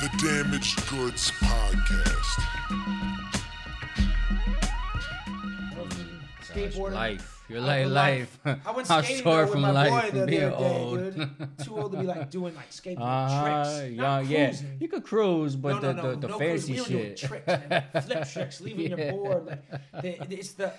The Damaged Goods Podcast. Skateboarding. Life. You're like went life. I went I'm skating short though, with my life boy from the being other day, old. dude. Too old to be like doing like skateboard Uh, tricks. yeah, Not yeah. cruising. You could cruise, but no, the, no, no, the, the no fancy cruising. We were doing shit. tricks, man. Flip tricks, leaving Yeah. your board. Like, the, it's the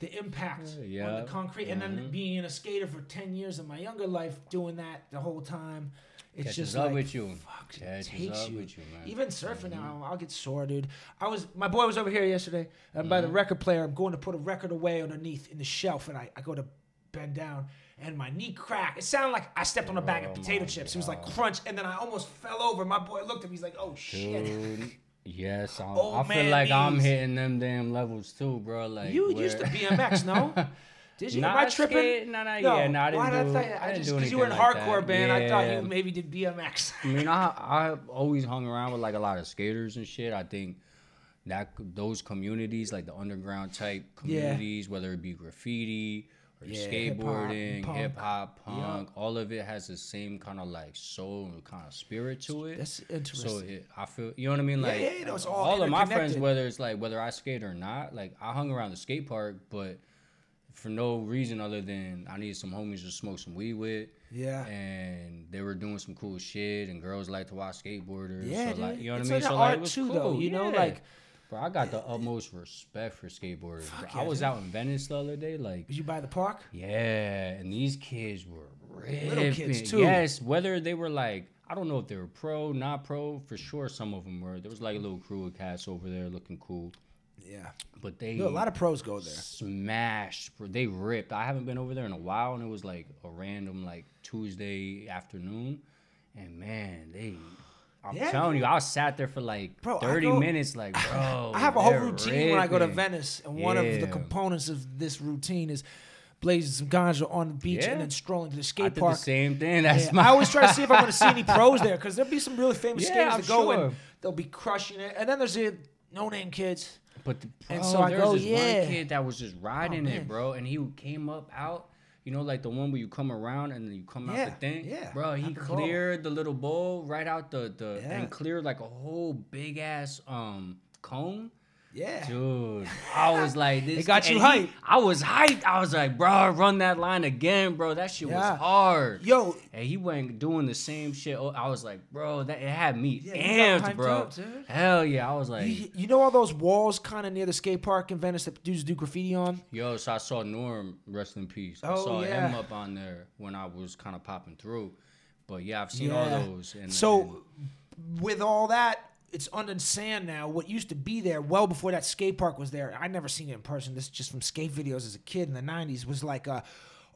the impact on Yeah. Mm-hmm. the concrete, and then being a skater for ten years in my younger life, doing that the whole time. It's Catches just up like, with you. Fuck, it Catches takes you. with you, man. Even surfing Mm-hmm. now, I'll get sore, dude. I was my boy was over here yesterday, and by the Mm-hmm. record player, I'm going to put a record away underneath in the shelf, and I, I go to bend down. And my knee cracked. It sounded like I stepped on a bag of Oh potato my chips. It was like crunch, and then I almost fell over. My boy looked at me. He's like, "Oh shit!" Dude, yes, I, feel like I'm hitting them damn levels too, bro. Like You where- used to BMX, no? Did you? Am I I tripping? skate- nah, nah, yeah, nah, I didn't Why did do- I, thought, I I didn't just do because you were in like hardcore that. band, I thought you maybe did BMX. I mean, I I always hung around with like a lot of skaters and shit. I think that those communities, like the underground type Yeah. communities, whether it be graffiti or Yeah, hip-hop, skateboarding, punk. hip hop, punk, all of it has the same kind of like soul and kind of spirit to it. That's So interesting. it, I feel, you know what I mean? Like yeah, you know, it's all of my friends, whether it's like whether I skate or not, like I hung around the skate park, but for no reason other than I needed some homies to smoke some weed with. Yeah. And they were doing some cool shit, and girls like to watch skateboarders. Yeah, so like, you know what I mean? So like, it was too, cool. though, you know, like- Bro, I got the utmost respect for skateboarders. bro. Fuck I was dude. out in Venice the other day, like Was you by the park? yeah, and these kids were Little kids, ripping. too. Yes, whether they were like, I don't know if they were pro, not pro. For sure, some of them were. There was like a little crew of cats over there looking cool, Yeah. but they No, a lot of pros go there. smashed. They ripped. I haven't been over there in a while, and it was like a random like Tuesday afternoon, and man, they. I'm Yeah, telling you, I sat there for like Bro, 30 go- minutes, like, bro. I have a whole routine when I go to. Venice, and one of the components of this routine is blazing some ganja on the beach Yeah. and then strolling to the I skate did park. the same thing. That's Yeah, my. I always try to see if I'm going to see any pros there because there'll be some really famous Yeah, skaters I'm that go sure. and they'll be crushing it, and then there's the no-name kids. But the, bro, And so I there's go, this yeah. Oh, one kid that was just riding man. it, bro, and he came up out. You know, like the one where you come around and then you come out the thing. yeah, Bro, he out the cleared the little bowl right out the the Yeah. and cleared like a whole big ass um cone. Yeah. Dude, I was like, this. It got you and he- hyped. I was hyped. I was like, bro, run that line again, bro. That shit Yeah. was hard. Yo, And he went doing the same shit. Oh, I was like, bro, that it had me Yeah, amped, bro. up. Hell yeah, I was like, you, you know all those walls kind of near the skate park in Venice that dudes do graffiti on? Yo, so I saw Norm, rest in peace. I Oh, saw yeah. him up on there when I was kind of popping through. But yeah, I've seen all those. And, So, with all that, it's under sand now. What used to be there, well before that skate park was there, I never seen it in person. This is just from skate videos as a kid in the '90s. Was like uh,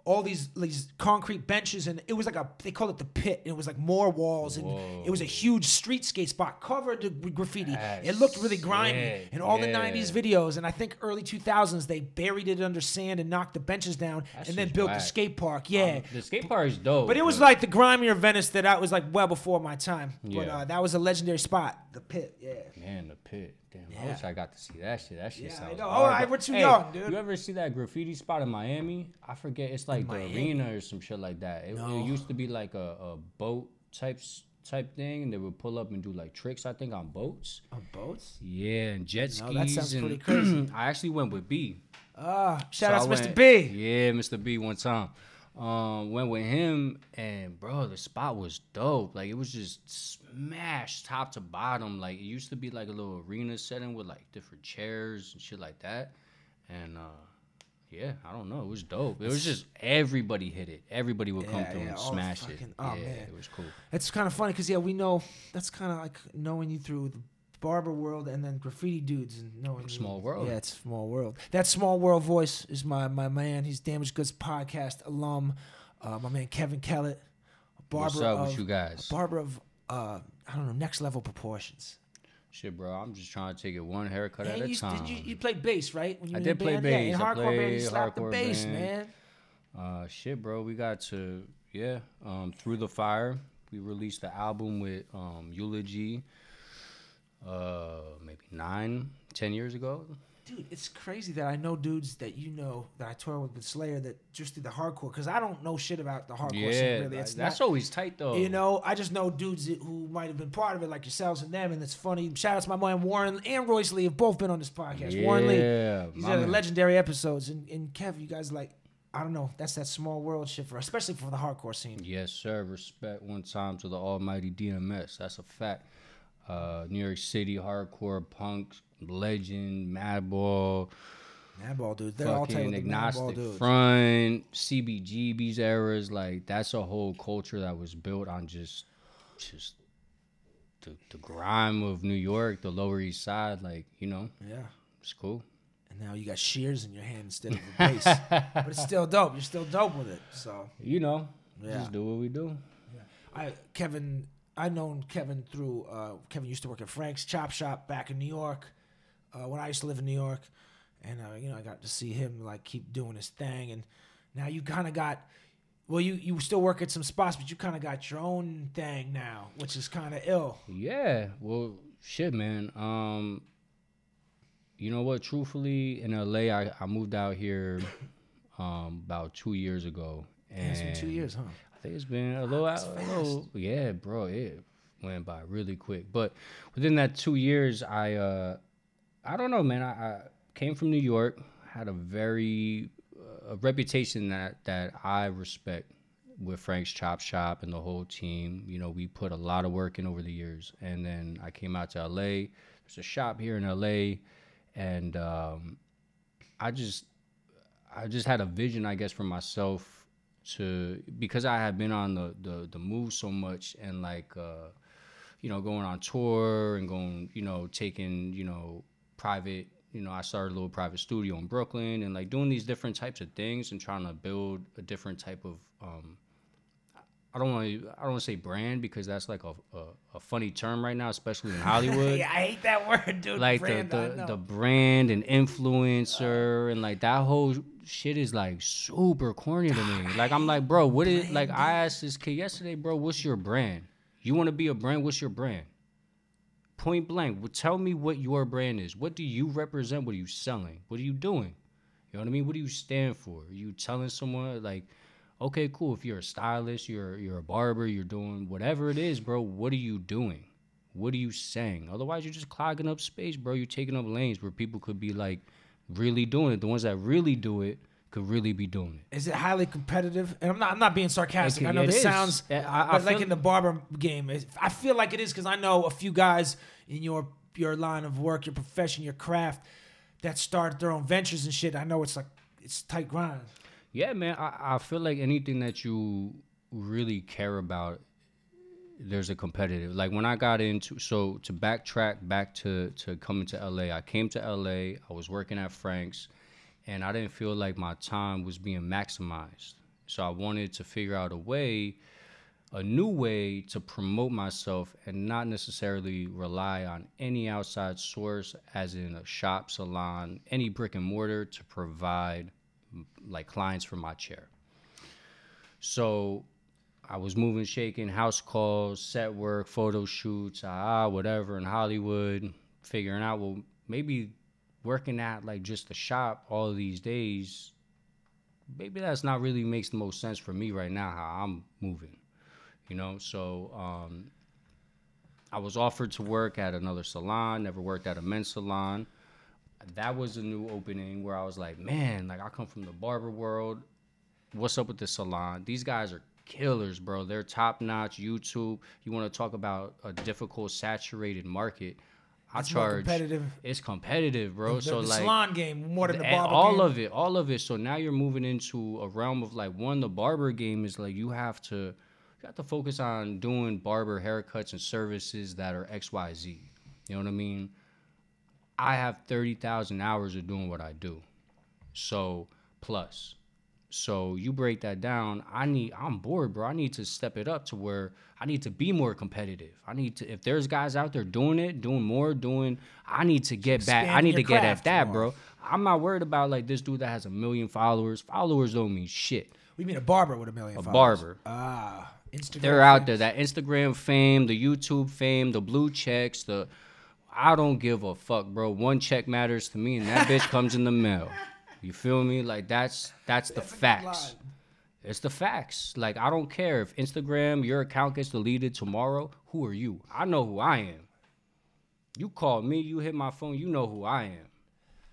all these these concrete benches, and it was like a they called it the pit. And it was like more walls, and it was a huge street skate spot covered with graffiti. That's it looked really grimy sick, in all the '90s videos, and I think early 2000s they buried it under sand and knocked the benches down, and then built the skate park. Yeah. Um, the skate park is dope. But it was like the grimier Venice that I was like well before my time. But Yeah. uh, that was a legendary spot, the pit. Yeah. man, the pit. Damn, I wish I got to see that shit. That shit Yeah, sounds. Oh. I- we're too Hey, young, dude. You ever see that graffiti spot in Miami? I forget. It's like the Miami? arena or some shit like that. It, it used to be like a, a boat type type thing, and they would pull up and do like tricks. I think on boats. On boats? Yeah, and jet skis. No, that sounds and pretty crazy. I actually went with B. Ah, shout So out to Mr. B. Yeah, Mr. B one time. Um, went with him and bro, the spot was dope. Like it was just smashed top to bottom. Like it used to be like a little arena setting with like different chairs and shit like that. And uh yeah, I don't know. It was dope. It was just everybody hit it. Everybody would come Yeah, through yeah, and smash fucking- it. oh, yeah, man. it was cool. It's kind of funny because, yeah, we know that's kind of like knowing you through the barber world and then graffiti dudes and you- Small world. Yeah, it's small world. That small world voice is my my man. He's Damaged Goods podcast alum. Uh, my man Kevin Kellett, barber What's up of with you guys? barber of uh, I don't know next level proportions. Shit, bro. I'm just trying to take it one haircut And at a you, time. did you, you played bass, right? When you I did play band? Yeah, in bass. I hardcore band, you slapped the bass, band. man. Uh, shit, bro. We got to yeah. Um, through the fire. We released the album with um, Eulogy. Uh, maybe nine, ten years ago. Dude, it's crazy that I know dudes that you know that I tour with with Slayer that just did the hardcore because I don't know shit about the hardcore Yeah, scene really. It's that's not, always tight though. you know, I just know dudes that- who might have been part of it, like yourselves and them, and it's funny. Shout out to my man Warren and Royce Lee have both been on this podcast. Warren Lee, Yeah, these are the legendary episodes, and, and Kev, you guys like, I don't know, that's that small world shit for, especially for the hardcore scene. Yes, sir. Respect one time to the almighty DMS. That's a fact. Uh, New York City hardcore punk legend, Madball, Madball dudes, they're all tight fucking with the Madball agnostic dudes. front, CBGB's eras. Like that's a whole culture that was built on just, just the the grime of New York, the Lower East Side. Like you know, Yeah. it's cool. And now you got shears in your hand instead of a bass, but it's still dope. You're still dope with it. So You know, Yeah. just do what we do. I Kevin, I known Kevin through uh, Kevin used to work at Frank's Chop Shop back in New York uh, when I used to live in New York, and uh, you know I got to see him like keep doing his thing, and now you kind of got. Well, you, you still work at some spots, but you kind of got your own thing now, which is kind of ill. Yeah, well, shit, man. Um, you know what? Truthfully, in LA, I, I moved out here um about two years ago, and Yeah, it's been two years, huh? I think it's been a little, out, a little, yeah, bro. It went by really quick, but within that two years, I, uh, I don't know, man. I, I came from New York, had a very uh, a reputation that that I respect with Frank's Chop Shop and the whole team. You know, we put a lot of work in over the years, and then I came out to LA. There's a shop here in LA, and um, I just I just had a vision, I guess, for myself to because I had been on the the, the move so much and like uh, you know going on tour and going you know taking you know private you know I started a little private studio in Brooklyn and like doing these different types of things and trying to build a different type of um, I don't want to I don't want to say brand because that's like a, a, a funny term right now especially in Hollywood yeah, I hate that word, dude. like Brand, the the, the brand and influencer and like that whole shit is like super corny to me. Like I'm like, bro, what is like I asked this kid yesterday, bro, what's your brand? You want to be a brand? What's your brand? Point blank, well, tell me what your brand is. What do you represent? What are you selling? What are you doing? You know what I mean? What do you stand for? Are you telling someone like, okay, cool. If you're a stylist, you're you're a barber, you're doing whatever it is, bro. What are you doing? What are you saying? Otherwise, you're just clogging up space, bro. You're taking up lanes where people could be like really doing it. The ones that really do it could really be doing it. Is it highly competitive? And I'm not. I'm not being sarcastic. I know this is. sounds, I- I but like in the barber game, I feel like it is because I know a few guys in your your line of work, your profession, your craft, that started their own ventures and shit. I know it's like it's tight grind. Yeah, man. I, I feel like anything that you really care about, there's a competitive. Like when I got into so to backtrack back to to coming to LA, I came to LA. I was working at Frank's, and I didn't feel like my time was being maximized. So I wanted to figure out a way, a new way to promote myself and not necessarily rely on any outside source, as in a shop, salon, any brick and mortar to provide like clients for my chair. So I was moving, shaking, house calls, set work, photo shoots, ah, ah, whatever in Hollywood, figuring out, well, maybe working at like just the shop all these days, maybe that's not really makes the most sense for me right now, how I'm moving, you know? So, um, I was offered to work at another salon, never worked at a men's salon. That was a new opening where I was like, man, like I come from the barber world what's up with the salon? These guys are killers, bro. They're top notch. YouTube. You want to talk about a difficult, saturated market? I It's charge. competitive. It's competitive, bro. The, so the like salon game more than the and barber all game. of it, all of it. So now you're moving into a realm of like one. The barber game is like you have to, you have to focus on doing barber haircuts and services that are X Y Z. You know what I mean? I have thirty thousand hours of doing what I do, so plus. So you break that down. I need. I'm bored, bro. I need to step it up to where I need to be more competitive. I need to. If there's guys out there doing it, doing more, doing. I need to get back. I need to get at that, more. bro. I'm not worried about like this dude that has a million followers. Followers don't mean shit. We mean a barber with a million. A followers. barber. Ah, Instagram. They're out there. That Instagram fame, the YouTube fame, the blue checks, the I don't give a fuck, bro. One check matters to me, and that bitch comes in the mail. You feel me? Like that's that's the facts. It's the facts. Like I don't care if Instagram your account gets deleted tomorrow. Who are you? I know who I am. You call me, you hit my phone, you know who I am.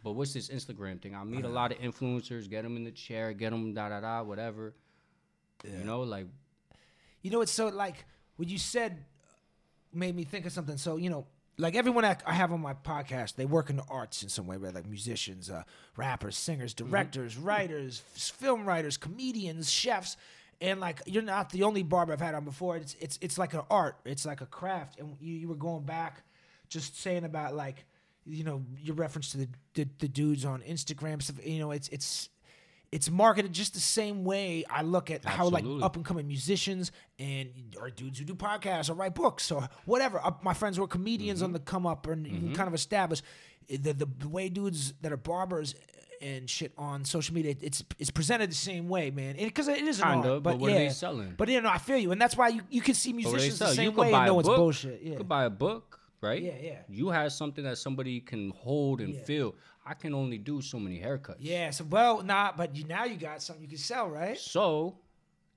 But what's this Instagram thing? I meet a lot of influencers, get them in the chair, get them da da da, whatever. You know, like You know, it's so like what you said uh, made me think of something. So you know, like everyone I, I have on my podcast, they work in the arts in some way, right? Like musicians, uh, rappers, singers, directors, writers, film writers, comedians, chefs. And like you're not the only barber I've had on before. It's it's it's like an art. It's like a craft. And you, you were going back, just saying about like, you know, your reference to the the, the dudes on Instagram stuff. You know, it's it's it's marketed just the same way I look at how like up and coming musicians and or dudes who do podcasts or write books or whatever. Uh, my friends who are comedians Mm-hmm. on the come up and even kind of established. The, the the way dudes that are barbers and shit on social media, it's it's presented the same way, man. Because it is Kinda, art, but but, what are they selling? But you know, I feel you, and that's why you, you can see But what they musicians the same you way and know it's bullshit. You Yeah. could buy a book, right? Yeah, yeah. You have something that somebody can hold and Yeah. feel. I can only do so many haircuts. Yeah, so well, nah, but you now you got something you can sell, right? So,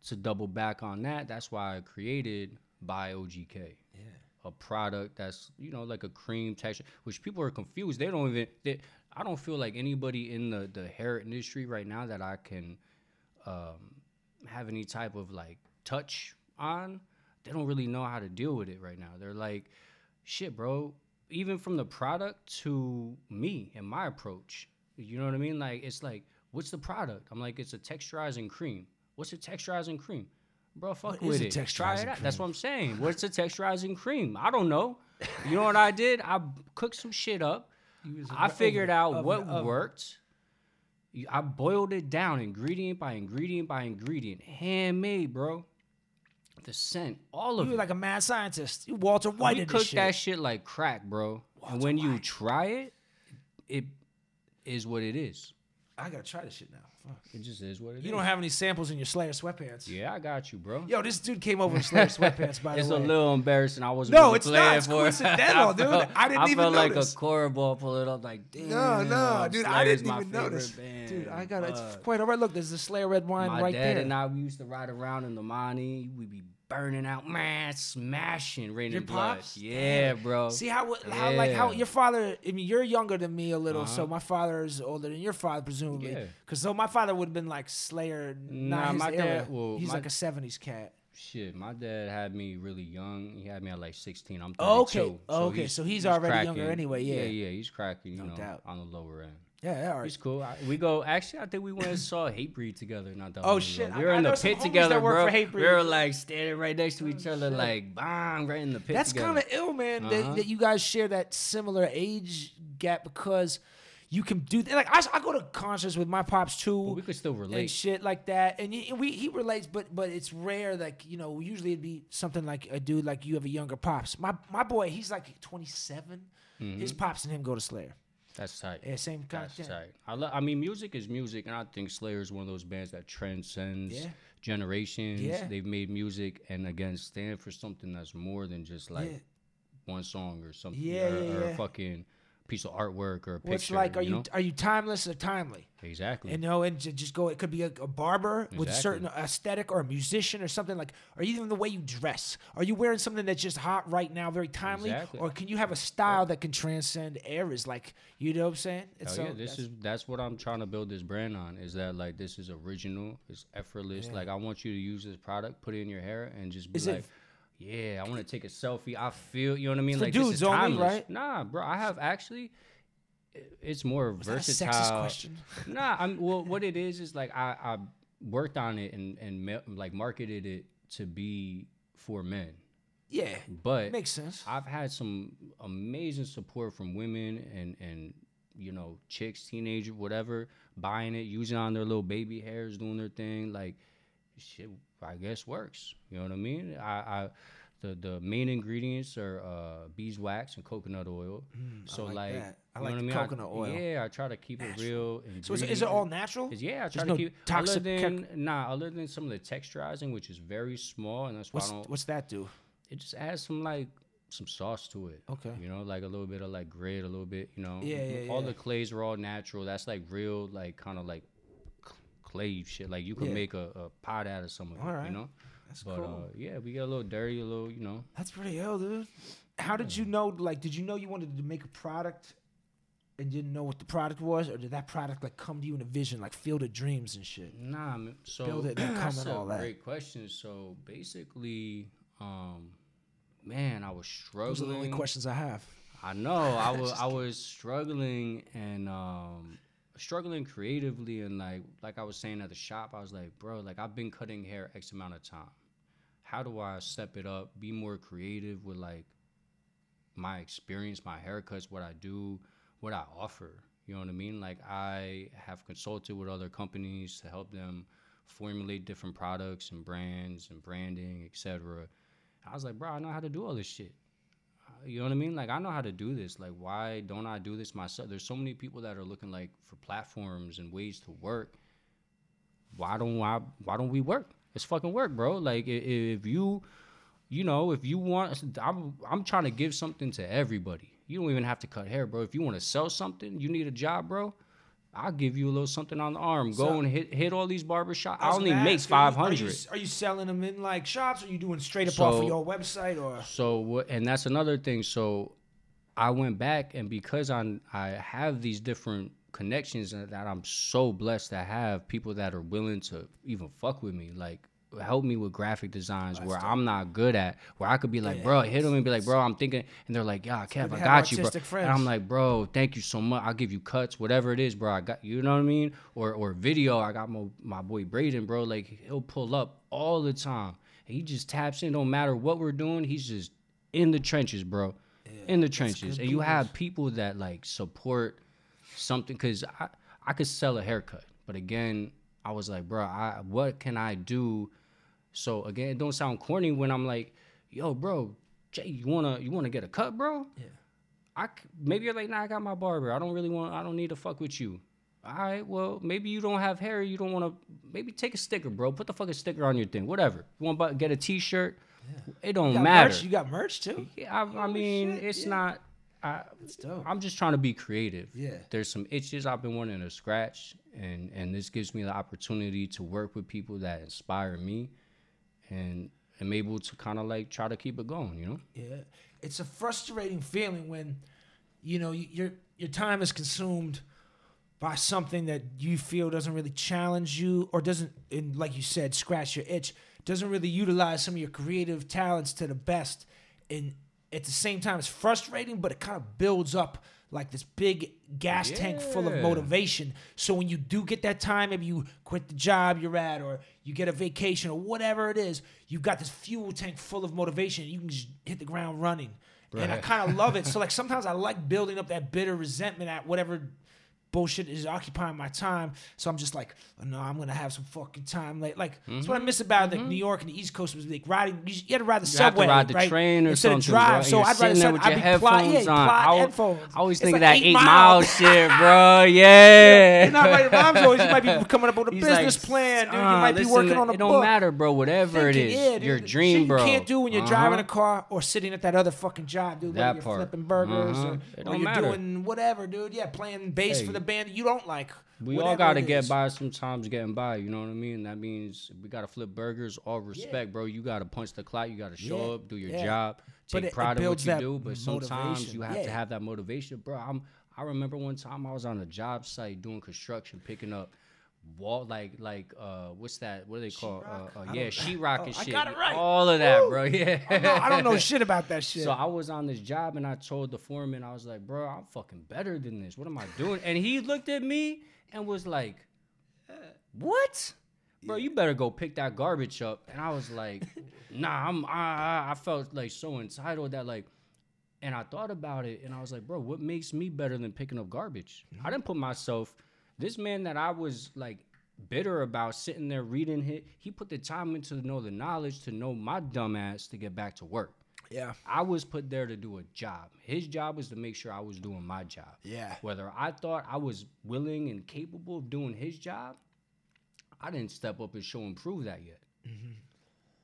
to double back on that, that's why I created by OGK. Yeah. A product that's you know like a cream texture, which people are confused. They don't even. They, I don't feel like anybody in the the hair industry right now that I can um, have any type of like touch on. They don't really know how to deal with it right now. They're like, shit, bro. Even from the product to me and my approach, you know what I mean? Like, it's like, what's the product? I'm like, it's a texturizing cream. What's a texturizing cream? Bro, fuck What is with a it. Try texturizing it out. That's what I'm saying. What's a texturizing cream? I don't know. You know what I did? I cooked some shit up. I figured out oven, what oven. worked. I boiled it down ingredient by ingredient by ingredient, handmade, bro. The scent, all of You it. like a mad scientist. You Walter White we cook that shit like crack, bro. Walter and when you White. try it, it is what it is. I gotta try this shit now. Fuck. It just is what it is. You don't have any samples in your Slayer sweatpants. Yeah, I got you, bro. Yo, this dude came over in Slayer sweatpants. By it's the way, It's a little embarrassing. I wasn't No, really it's not. It's for coincidental, dude. I didn't I even felt like a cornball pull it up like, damn. no, no, dude, I didn't my even notice. band. Dude, I got it. It's quite all right. Look, there's the Slayer red wine My right dad there. and I we used to ride around in the money. We'd be burning out, man, smashing, raining Your blood. pops? Yeah, bro. See how how like how your father? I mean, you're younger than me a little, so Uh-huh. my father is older than your father, presumably. Yeah. Because so my father would have been like Slayer, Nah, not his my era. dad- well, He's my- like a '70s cat. Shit, my dad had me really young. He had me at like 16. I'm 32. Oh, okay. Oh, okay, so he's already younger anyway, yeah. yeah, yeah. He's cracking. You No know, doubt. on the lower end. Yeah, yeah, all right. He's cool. I, we go. Actually, I think we went and saw Hatebreed together. Not that Oh, long ago. shit. We I- were I in the pit together, bro. We were like standing right next to each other, shit. like bang, right in the pit. That's kind of ill, man. Uh-huh. That, that you guys share that similar age gap because you can do th- like I go to concerts with my pops too. But we could still and relate. shit like that, and, and we he relates, but but it's rare. Like you know, usually it'd be something like a dude like you have a younger pops. My my boy, he's like twenty Mm-hmm. His pops and him go to Slayer. That's tight. Yeah, same kind That's tight. I, lo- I mean, music is music, and I think Slayer is one of those bands that transcends Yeah. generations. Yeah. They've made music, and again, stand for something that's more than just like Yeah. one song or something, Yeah, or, yeah, or yeah. fucking piece of artwork or a What's picture. like? Are you, know? are you timeless or timely? exactly? You know, and ju- just go. It could be a, a barber with a certain aesthetic, or a musician, or something like. Or even the way you dress. Are you wearing something that's just hot right now, very timely, Exactly. or can you have a style that can transcend eras? Like you know what I'm saying? And Hell so yeah, this that's- is that's what I'm trying to build this brand on. Is that like this is original, it's effortless. Yeah. Like I want you to use this product, put it in your hair, and just be Is it- like, yeah, I want to take a selfie. I feel, you know what I mean? like this dudes is only, timeless. right? Nah, bro, I have actually. It's more Was that a versatile. sexist question? Nah, I'm well. What it is is like I I worked on it and and ma- like marketed it to be for men, Yeah, but makes sense. I've had some amazing support from women and and you know chicks, teenagers, whatever, buying it, using it on their little baby hairs, doing their thing. Like shit, I guess works. You know what I mean? I, I the the main ingredients are uh, beeswax and coconut oil. so like like, that. I like I mean? coconut I, oil. Yeah, I try to keep it real. So is, is it all natural? Yeah, I try There's to no keep toxic other than nah, other than some of the texturizing, which is very small, and that's why What's I don't. what's that do? It just adds some like some sauce to it. Okay. You know, like a little bit of like grit, a little bit, you know. Yeah, yeah, All yeah. the clays are all natural. That's like real, like kind of like clay shit. Like you can Yeah. make a, a pot out of some of it, All right. you know. That's But cool. uh, yeah, we get a little dirty, a little, you know. That's pretty ill, dude. How did you know? Like, did you know you wanted to make a product and didn't know what the product was, or did that product like come to you in a vision, like Field of Dreams and shit? Nah, man. So Build it and that's and a that. great question. So basically, um, man, I was struggling. Those are the only questions I have. I know. I was I was struggling and um struggling creatively and like like I was saying at the shop, I was like, bro, like I've been cutting hair X amount of time. How do I step it up, be more creative with like my experience, my haircuts, what I do, what I offer. You know what I mean? Like I have consulted with other companies to help them formulate different products and brands and branding, etc. I was like, bro, I know how to do all this shit. You know what I mean? Like I know how to do this. Like why don't I do this myself? There's so many people that are looking like for platforms and ways to work. Why don't I? Why don't we work? It's fucking work, bro. Like if you, you know, if you want, I'm I'm trying to give something to everybody. You don't even have to cut hair, bro. If you want to sell something, you need a job, bro. I'll give you a little something on the arm. Go So- and hit hit all these barbershops. I was only make are you- Are hundred. are you selling them in like shops? Or are you doing straight up off of your website? Or So? And that's another thing. So I went back, and because I'm I have these different connections that I'm so blessed to have people that are willing to even fuck with me, like help me with graphic designs where I'm not good at, where I could be like, bro, hit them and be like, bro, I'm thinking, and they're like, yeah, Kev, I got you, bro. artistic And I'm like, bro, thank you so much. I'll give you cuts, whatever it is, bro. I got you know what I mean? Or or video, I got my my boy Braden, bro. Like he'll pull up all the time. He just taps in, don't matter what we're doing, he's just in the trenches, bro. in the trenches. And you have people that like support something because I, I could sell a haircut. But again, I was like, bro, I what can I do? So again, it don't sound corny when I'm like, yo, bro, Jay, you wanna you wanna get a cut, bro? Yeah. I maybe you're like, nah, I got my barber. I don't really want. I don't need to fuck with you. All right, well, maybe you don't have hair. You don't want to. Maybe take a sticker, bro. Put the fucking sticker on your thing. Whatever. You want to get a T-shirt? Yeah. It don't you matter. merch? You got merch too? Yeah, I, I mean, shit, it's yeah. not. I, It's dope. I'm just trying to be creative. Yeah. There's some itches I've been wanting to scratch, and and this gives me the opportunity to work with people that inspire me, and am able to kind of like try to keep it going. You know. Yeah, it's a frustrating feeling when, you know, your your time is consumed by something that you feel doesn't really challenge you or doesn't, and like you said, scratch your itch. Doesn't really utilize some of your creative talents to the best, and at the same time, it's frustrating, but it kind of builds up like this big gas tank full of motivation. So when you do get that time, maybe you quit the job you're at, or you get a vacation, or whatever it is, you've got this fuel tank full of motivation. You can just hit the ground running, and I kind of love it. So like sometimes I like building up that bitter resentment at whatever bullshit is occupying my time. So I'm just like, oh, no, I'm gonna have some fucking time. Like, like that's what I miss about like New York and the East Coast was like riding. You, you had to ride the Mm-hmm. You subway, ride the right? train or Instead something, of drive. bro. So I'd rather sitting there with I'd your be headphones pli- yeah, on. I, al- headphones. I always think like of that eight eight, mile shit, bro. Yeah. You're not mom's always you might be coming up with a He's business like, plan, dude. You "Uh, might be working on a It don't matter, bro. Whatever it is, yeah, dude, your dream, bro. You can't do when you're driving a Uh-huh. car or sitting at that other fucking job, dude. That part. flipping burgers Uh-huh. or, It you're doing whatever, dude. Yeah, playing bass for the band that you don't like. We all got to get by sometimes getting by, you know what I mean? That means we got to flip burgers, all respect, bro. You got to punch the clock, you got to show Yeah, up, do your yeah. job, take it- it pride in what you do, but sometimes you have to have that motivation, bro. I'm I remember one time I was on a job site doing construction, picking up wall like like uh what's that? What do they call? Uh, uh, yeah, sheetrock Oh, and I shit. got it right. All of that, Woo! bro. Yeah. No, I don't know shit about that shit. So I was on this job and I told the foreman, I was like, bro, I'm fucking better than this. What am I doing? And he looked at me and was like, what? Bro, you better go pick that garbage up. And I was like, nah, I'm I, I- I felt like so entitled that like and I thought about it and I was like, bro, what makes me better than picking up garbage? I didn't put myself this man that I was like bitter about sitting there reading it, he put the time into to know the knowledge to know my dumb ass to get back to work. yeah, I was put there to do a job. His job was to make sure I was doing my job. yeah. Whether I thought I was willing and capable of doing his job, I didn't step up and show and prove that yet. Mm-hmm.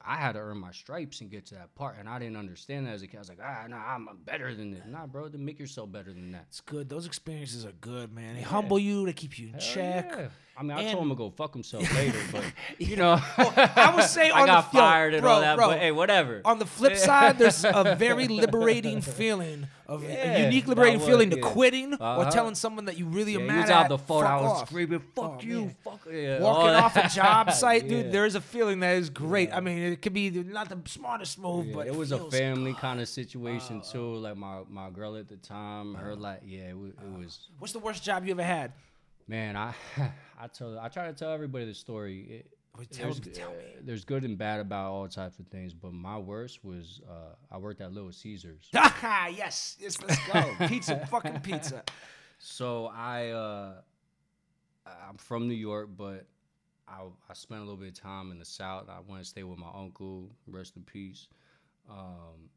I had to earn my stripes and get to that part, and I didn't understand that as a kid. I was like, ah, nah, I'm better than this. Nah, bro, then make yourself better than that. It's good. Those experiences are good, man. They humble you. They keep you in Hell check. yeah. I mean, I And- told him to go fuck himself later, but you know, I would say I got the yo, fired and bro, all that. bro, but hey, whatever. On the flip side, there's a very liberating feeling of a unique liberating was- feeling to quitting or Uh-huh. telling someone that you really are Yeah, he mad was at. out the phone. I was screaming, "Fuck Oh, you, man. fuck yeah." Walking off a job site, dude, Yeah. there is a feeling that is great. I mean, it could be not the smartest move, Yeah, but it was a family kind of situation Uh, too. Like my my girl at the time, her like yeah, it, it was What's the worst job you ever had? Man. I I tell I try to tell everybody the story. It, tell there's, tell me. there's good and bad about all types of things, but my worst was uh, I worked at Little Caesars. Ah, yes, yes, let's go. pizza, fucking pizza. So I uh, I'm from New York, but I I spent a little bit of time in the South. I went to stay with my uncle. Rest in peace. Um,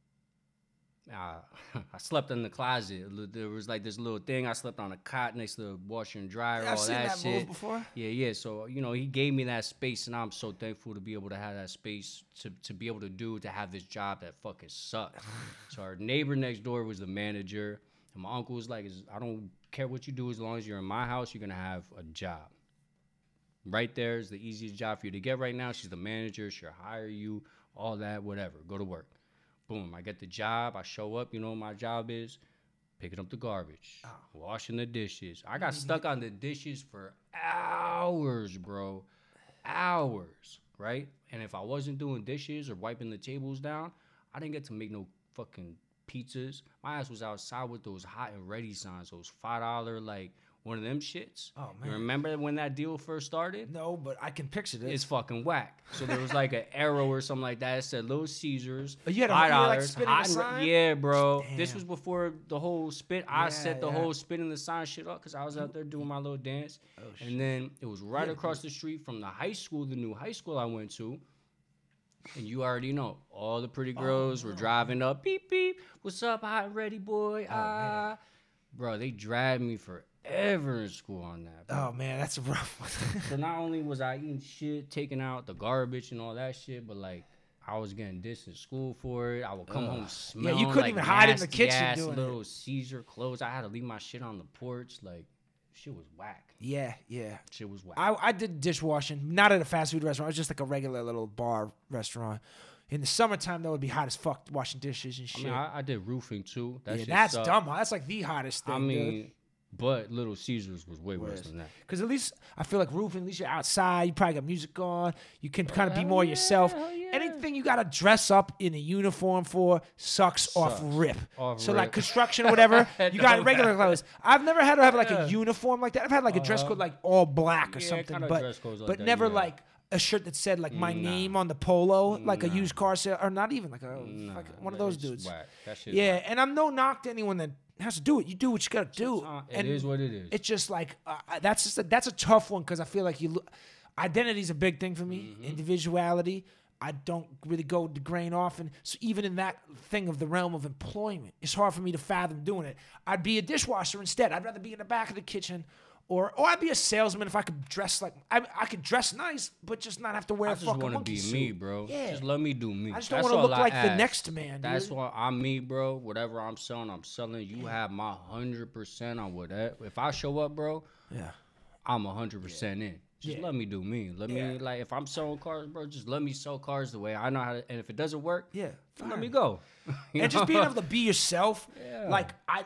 I, I slept in the closet. There was like this little thing. I slept on a cot next to the washer and dryer. I've all seen that, that shit. move before. Yeah, yeah. So you know, he gave me that space, and I'm so thankful to be able to have that space to to be able to do to have this job that fucking sucked. so our neighbor next door was the manager, and my uncle was like, "I don't care what you do as long as you're in my house, you're gonna have a job." Right there is the easiest job for you to get right now. She's the manager. She'll hire you, all that, whatever. Go to work. Boom. I get the job. I show up. You know what my job is? Picking up the garbage, ah. washing the dishes. I got mm-hmm. stuck on the dishes for hours, bro. Hours, right? And if I wasn't doing dishes or wiping the tables down, I didn't get to make no fucking pizzas. My ass was outside with those hot and ready signs, those five dollar like one of them shits. Oh, man! You remember when that deal first started? No, but I can picture this. It's fucking whack. So there was like an arrow or something like that. It said Little Caesars. Oh, you had a- five like, dollars. the hot sign? Yeah, bro. This was before the whole spit. I Yeah, set the yeah. whole spinning the sign shit up because I was out there doing my little dance. Oh, shit. and then it was right across the street from the high school, the new high school I went to. And you already know, all the pretty girls were driving up. Beep beep. What's up, hot ready boy? ah, bro, they dragged me forever in school on that. bro. oh man, that's a rough one. So not only was I eating shit, taking out the garbage and all that shit, but like I was getting dissed in school for it. I would come home smelling couldn't like even hide in the kitchen ass doing it. little Caesar clothes. I had to leave my shit on the porch. Like shit was whack. yeah, yeah. Shit was whack. I, I did dishwashing, not at a fast food restaurant. It was just like a regular little bar restaurant. In the summertime, that would be hot as fuck washing dishes and I shit. mean, I, I did roofing too. That yeah, that's sucked. dumb. That's like the hottest thing. I mean, but Little Caesars was way worse Worse. than that. because at least I feel like roofing. At least you're outside. You probably got music on. You can kind of be oh, more yourself. hell yeah. Anything you gotta dress up in a uniform for sucks, off Sucks. rip. Off so like rip. construction or whatever, you got No regular matter. clothes. I've never had to have like Yeah. a uniform like that. I've had like a dress uh-huh. code like all black or Yeah, something, kinda but dress codes like but that, never yeah. like a shirt that said like my Nah. name on the polo, like a used car sale, or not even like a Nah, like one of those dudes. whack. That shit Yeah, whack. and I'm no knock to anyone that has to do it. You do what you gotta do. Uh, It and is what it is. it's just like uh, that's just a, that's a tough one because I feel like you lo- identity is a big thing for me. Mm-hmm. Individuality. I don't really go the grain often. so even in that thing of the realm of employment, it's hard for me to fathom doing it. I'd be a dishwasher instead. I'd rather be in the back of the kitchen, or or I'd be a salesman if I could dress like I, I could dress nice, but just not have to wear I a just want to be suit. me, bro. Yeah. Just let me do me. I just don't wanna look I like the next man, That's dude. why I'm me, bro. Whatever I'm selling, I'm selling. You have my hundred percent on whatever. If I show up, bro, Yeah. I'm hundred percent in. Just Yeah. let me do me. Let Yeah. me like if I'm selling cars, bro. Just let me sell cars the way I know how to. And if it doesn't work, Yeah. then let me go. You and just being able to be yourself. Yeah. Like I,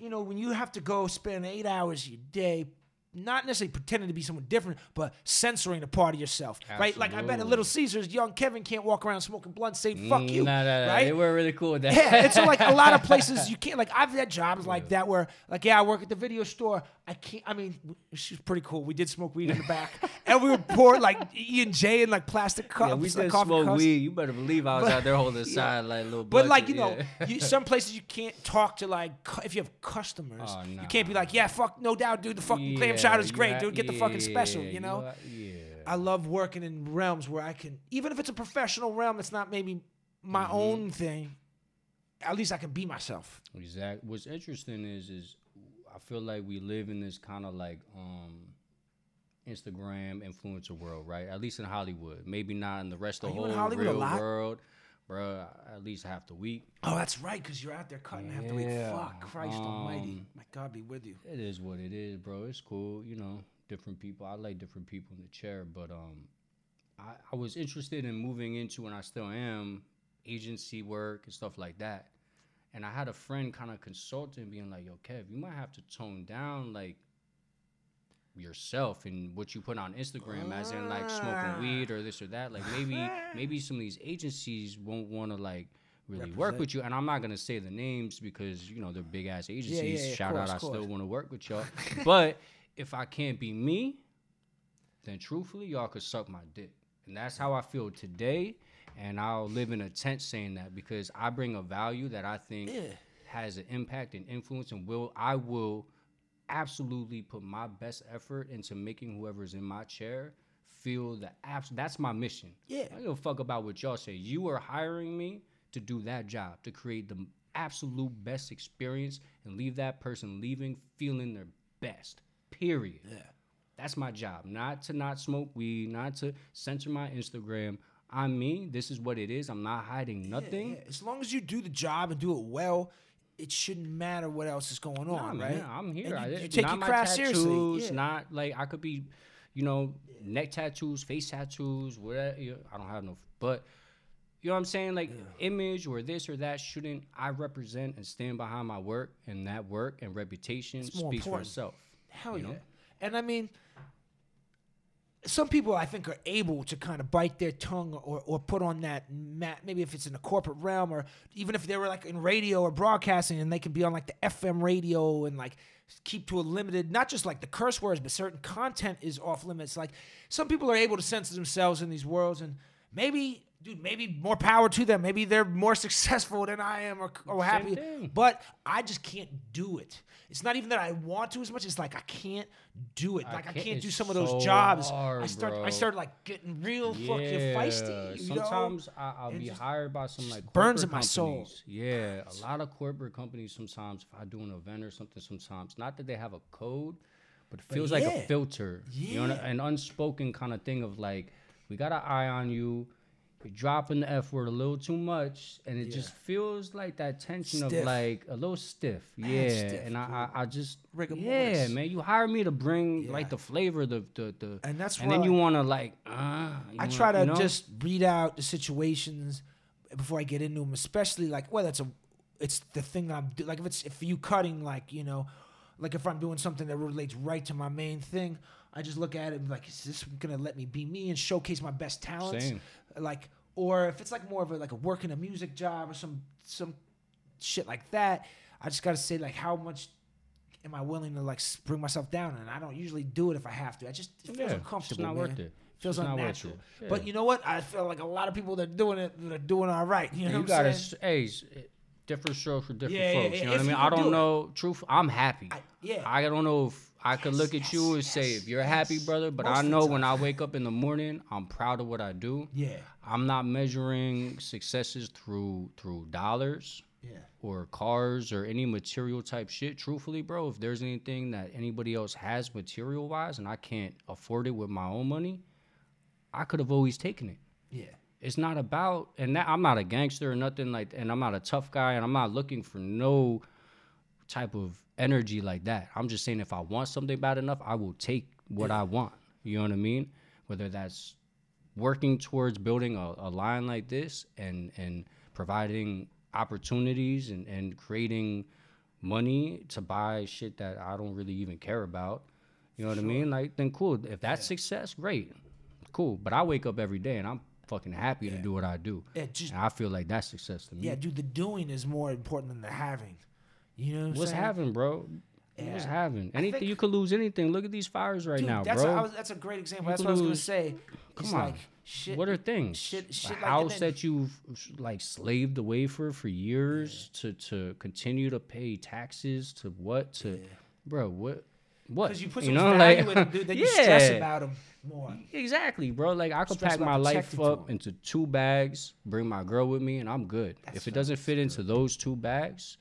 you know, when you have to go spend eight hours a day, not necessarily pretending to be someone different, but censoring a part of yourself, right? Like I bet at Little Caesars, young Kevin can't walk around smoking blunt, saying "fuck mm, you," Nah, nah, nah. right? They were really cool with that. yeah, and so like a lot of places you can't like I've had jobs like that where like yeah I work at the video store I can't I mean she's pretty cool we did smoke weed in the back and we would pour like E and J in like plastic cups Yeah, we like did coffee smoke cups. weed. You better believe I was But- out there holding yeah. aside like little. But like you know, yeah. you, some places you can't talk to like cu- if you have customers, Oh, you can't be like, yeah, fuck, no doubt, dude. The fucking clam Chowder's you great, dude. Get the fucking special, you know. yeah. I love working in realms where I can, even if it's a professional realm it's not maybe my Mm-hmm. own thing, at least I can be myself. Exactly. What's interesting is is I feel like we live in this kind of like um Instagram influencer world, right? At least in Hollywood. Maybe not in the rest of the whole real lot? world. Bro, at least half the week. Oh, that's right, because you're out there cutting half the week. Fuck, Christ Almighty. um, My God, be with you. It is what it is, bro. It's cool, you know. Different people. I like different people in the chair, but um, I, I was interested in moving into, and I still am, agency work and stuff like that. And I had a friend kind of consulting, being like, "Yo, Kev, you might have to tone down like yourself and what you put on Instagram, as in like smoking weed or this or that. Like maybe maybe some of these agencies won't want to like." Really work with you, and I'm not gonna say the names because you know they're big ass agencies. yeah, yeah, Shout course, out, I still want to work with y'all. but if I can't be me, then truthfully, y'all could suck my dick. And that's how I feel today. And I'll live in a tent saying that because I bring a value that I think Yeah. has an impact and influence and will I will absolutely put my best effort into making whoever's in my chair feel the abs that's my mission. Yeah. I don't give a fuck about what y'all say. You are hiring me to do that job, to create the absolute best experience and leave that person leaving feeling their best. Period. Yeah. That's my job. Not to not smoke weed, not to censor my Instagram. I'm me. This is what it is. I'm not hiding nothing. Yeah, As long as you do the job and do it well, it shouldn't matter what else is going Nah, on, man, right? I'm here. And you, you take not your my craft tattoos, seriously. Yeah. Not like I could be, you know, neck tattoos, face tattoos, whatever. you- I don't have no, but you know what I'm saying? Like image or this or that shouldn't. I represent and stand behind my work, and that work and reputation speaks for itself. Hell you yeah. know? And I mean, some people I think are able to kind of bite their tongue or, or put on that mat, maybe if it's in the corporate realm or even if they were like in radio or broadcasting and they can be on like the FM radio and like keep to a limited, not just like the curse words, but certain content is off limits. Like some people are able to censor themselves in these worlds and maybe. Dude, maybe more power to them. Maybe they're more successful than I am, or, or happy. thing. But I just can't do it. It's not even that I want to as much. It's like I can't do it. I Like I can't- can't do some of those so jobs. I hard, start. I bro. started like getting real fucking feisty. You know? Sometimes I, I'll be hired by some like burns in my soul. companies. Yeah, a lot of corporate companies. Sometimes if I do an event or something, sometimes not that they have a code, but it feels like yeah. a filter. You know, Yeah. an unspoken kind of thing of like, we got an eye on you. You're dropping the F word a little too much, and it just feels like that tension Stiff. of like a little stiff. Mad yeah, stiff, and I, I, I just Rigor yeah, mortis. man. You hire me to bring Yeah. like the flavor, the the, the And that's and then why- you want to like. Uh, I wanna- try to you know? just read out the situations before I get into them, especially like whether it's a, it's the thing that I'm do- like if it's if you cutting like you know, like if I'm doing something that relates right to my main thing, I just look at it and be like, is this gonna let me be me and showcase my best talents? Same. Like, or if it's like more of a like a working a music job or some some shit like that, I just gotta say like how much. Am I willing to like bring myself down? And I don't usually do it if I have to. I just it feels Yeah, it's uncomfortable. not man worth it. feels It's unnatural. it. But you know what? I feel like a lot of people that are doing it that are doing all right. You know you what gotta, I'm saying? hey, different strokes for different Yeah, yeah, folks. yeah, You know what I mean? I don't do it. know. Truth, I'm happy. I- yeah. I don't know if I could Yes, look at you yes, and say if you're happy, yes. brother. But Most I know when I wake up in the morning, I'm proud of what I do. Yeah. I'm not measuring successes through through dollars Yeah. or cars or any material type shit. Truthfully, bro, if there's anything that anybody else has material wise and I can't afford it with my own money, I could have always taken it. Yeah. It's not about, and that, I'm not a gangster or nothing like, and I'm not a tough guy, and I'm not looking for no type of energy like that. I'm just saying, if I want something bad enough, I will take what I want. You know what I mean? Whether that's working towards building a, a line like this and and providing opportunities and, and creating money to buy shit that I don't really even care about. You know what I mean? Like then cool. If that's success, great. Cool. But I wake up every day and I'm fucking happy to do what I do. Yeah, just- and I feel like that's success to me. Yeah, dude, the doing is more important than the having. You know what What's saying? having, bro? What's happening? Anything think- you could lose anything. Look at these fires right Dude, now, that's bro. A, I was, that's a great example. You that's what I was gonna lose- say. Come on. like shit. what are things? Shit, a shit like house then- that you've like slaved away for for years to to continue to pay taxes to what to, bro? What? What? Because you put you some know, value like, in it, dude, then you stress yeah. about them more. Exactly, bro. Like I could Stress pack my life up into two bags, bring my girl with me, and I'm good. if it doesn't fit into those two bags,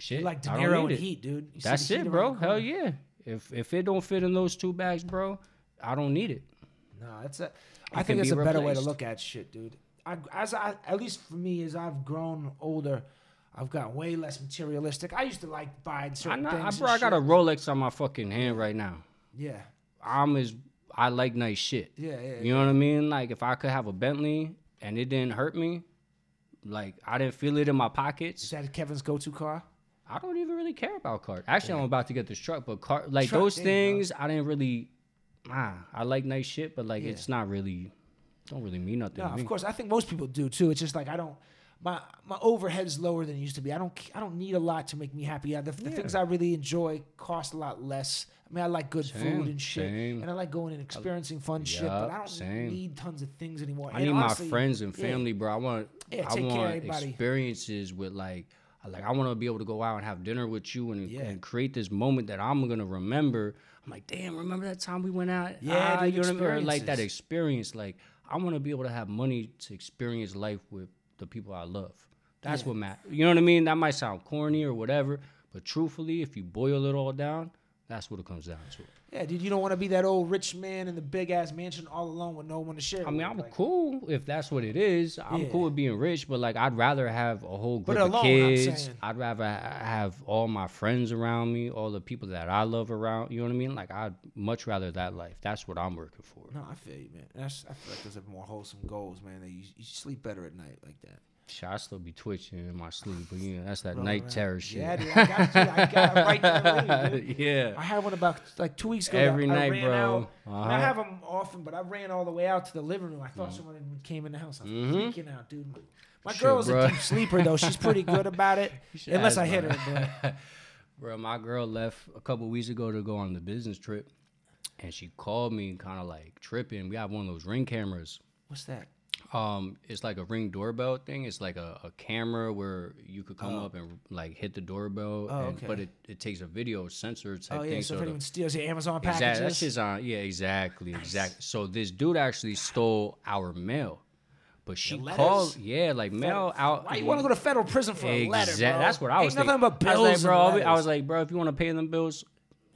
shit, like De Niro and it. Heat, dude. You That's it, bro. Hell yeah. If if it don't fit in those two bags, bro, I don't need it. No, it's a. I It think can it's a be better way to look at shit, dude. I, as I, at least for me, as I've grown older, I've gotten way less materialistic. I used to like buying I, certain not, things. I, bro, I got a. Rolex on my fucking hand right now. yeah, I'm as I like nice shit. yeah, yeah. You know what I mean? Like if I could have a Bentley and it didn't hurt me, like I didn't feel it in my pockets. Is that Kevin's go-to car? I don't even really care about cars. Actually, I'm about to get this truck, but car like Truck, those there you go. things, I didn't really. Ah, I like nice shit, but like Yeah. it's not really, don't really mean nothing. No, to me. of course. I think most people do too. It's just like I don't. My my overhead's lower than it used to be. I don't I don't need a lot to make me happy. Yeah, the, the things I really enjoy cost a lot less. I mean, I like good Same, food and shit, same. and I like going and experiencing fun shit. But I don't same. need tons of things anymore. I And need honestly, my friends and yeah, family, bro. I want, Yeah, I want experiences with like, like I want to be able to go out and have dinner with you and, Yeah. and create this moment that I'm gonna remember. I'm like, damn, remember that time we went out? Yeah, Ah, you know what I mean? Like that experience. Like I want to be able to have money to experience life with the people I love. That's Yeah. what matters. You know what I mean? That might sound corny or whatever, but truthfully, if you boil it all down, that's what it comes down to. Yeah, dude, you don't want to be that old rich man in the big ass mansion all alone with no one to share. I mean. I'm Like, cool if that's what it is. I'm Yeah. cool with being rich, but like I'd rather have a whole group of alone, I'm kids. I'd rather have all my friends around me, all the people that I love around. You know what I mean? Like I'd much rather that life. That's what I'm working for. No, I feel you, man. That's I feel like those are more wholesome goals, man. That you, you sleep better at night like that. Shit, I still be twitching in my sleep, but you know that's that Rolling night around. terror shit. Yeah, dude, I got you. I got it right there with you, dude. yeah. I had one about like two weeks ago. Every I, I night, ran bro. Out, I, I Uh-huh. have them often, but I ran all the way out to the living room. I thought someone came in the house. I was Mhm. freaking out, dude. My, Shit, girl's bro. a deep sleeper though. She's pretty good about it, unless I hit her. But Bro, my girl left a couple weeks ago to go on the business trip, and she called me kind of like tripping. We have one of those ring cameras. what's that? Um, it's like a ring doorbell thing. It's like a, a camera where you could come up and like hit the doorbell, Oh, and, but it, it takes a video sensor type Oh yeah, thing. so if the- anyone steals your Amazon exactly, packages, shit's on. Yeah, exactly, exactly. So this dude actually stole our mail, but she called. Yeah, like mail out. why you want to go to federal prison for a letter, bro? That's what I Ain't was nothing but bills. I was like, bro, I was like, bro, if you want to pay them bills,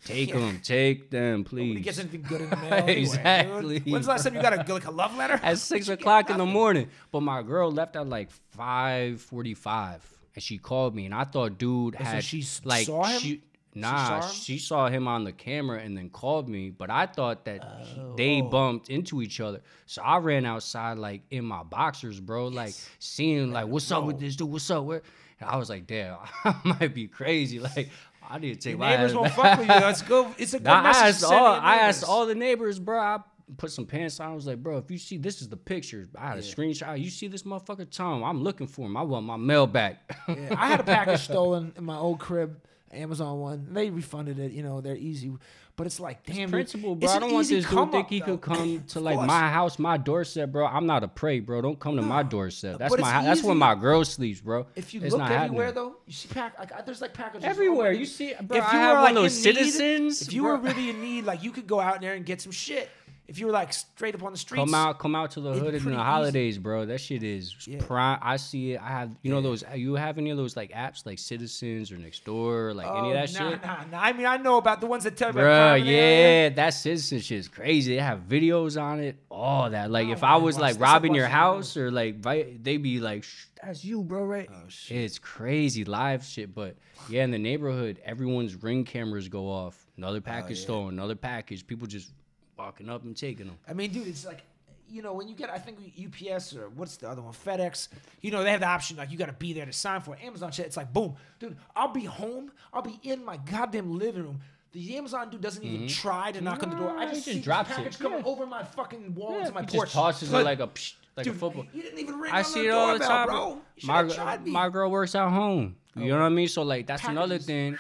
take Yeah. them, take them, Nobody please. gets anything good in the mail. anyway, dude. Exactly. When's the last time you got a like a love letter? at six o'clock in the morning. But my girl left at like five forty-five, and she called me, and I thought dude so she like saw him? She, nah, saw she saw him on the camera and then called me. But I thought that he- they oh. bumped into each other, so I ran outside like in my boxers, bro, like seeing like what's up with this dude, what's up? Where? And I was like, damn, I might be crazy. Like I need to take Your my neighbors ass won't fuck with you. Let's go. It's a good Nah, I message to asked send to all your I asked all the neighbors, bro. I put some pants on. I was like, bro, if you see this is the picture. I had a screenshot. You see this motherfucker Tom? I'm looking for him. I want my mail back. Yeah, I had a package stolen in my old crib, Amazon one. They refunded it. You know, they're easy, but it's like damn, dude, Principle, bro. it's I don't want easy this dude think he though. could come to Of like my house, my doorstep, bro. I'm not a prey, bro. Don't come to my doorstep. That's my it's hou- that's where easy. my girl sleeps, bro. If you It's look everywhere happening. though, you see pack like I- there's like packages Everywhere. You see- bro, if I you have were one of like those in need- citizens, if you bro. were really in need, like you could go out there and get some shit. If you were like straight up on the streets, Come out, come out to the hood in the easy. holidays, bro. That shit is Yeah. prime. I see it. I have, you know, those. You have any of those like apps like Citizens or Nextdoor, like any of oh, that Oh, nah, shit? Nah, nah. I mean, I know about the ones that tell you about Bro, crime in the area. yeah, that citizen shit is crazy. They have videos on it, all that. Like, oh, I if don't I was like robbing your house or like, they'd be like, Shh, "That's you, bro." Right? Oh, shit. It's crazy live shit, but yeah, in the neighborhood, everyone's ring cameras go off. Another oh, package Oh, yeah. stolen, another package. People just walking up and taking them. I mean, dude, it's like, you know, when you get, I think UPS or what's the other one, FedEx, you know, they have the option like you got to be there to sign for it. Amazon shit. It's like, boom, dude, I'll be home. I'll be in my goddamn living room. The Amazon dude doesn't even mm-hmm. try to knock on the door. I just see just the drops it. package coming Yeah. over my fucking wall Yeah, into my he porch. just tosses it like a psh, like dude, a football. You didn't even ring I see the it all the time, bro. My, should've tried me. my girl works at home. You oh. know what I mean? So like that's another thing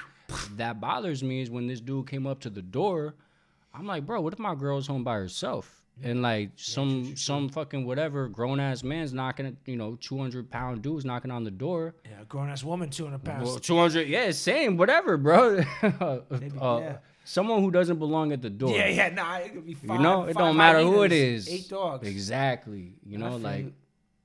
that bothers me is when this dude came up to the door. I'm like, bro, what if my girl's home by herself? And like some some fucking whatever grown ass man's knocking at you know 200 pound dude's knocking on the door. yeah, grown ass woman, 200 pounds. Well, 200, yeah, same, whatever, bro. Maybe, Uh, yeah. Someone who doesn't belong at the door. yeah, yeah, nah, it could be five. You know, it don't matter who it is. Eight dogs. Exactly. You know, like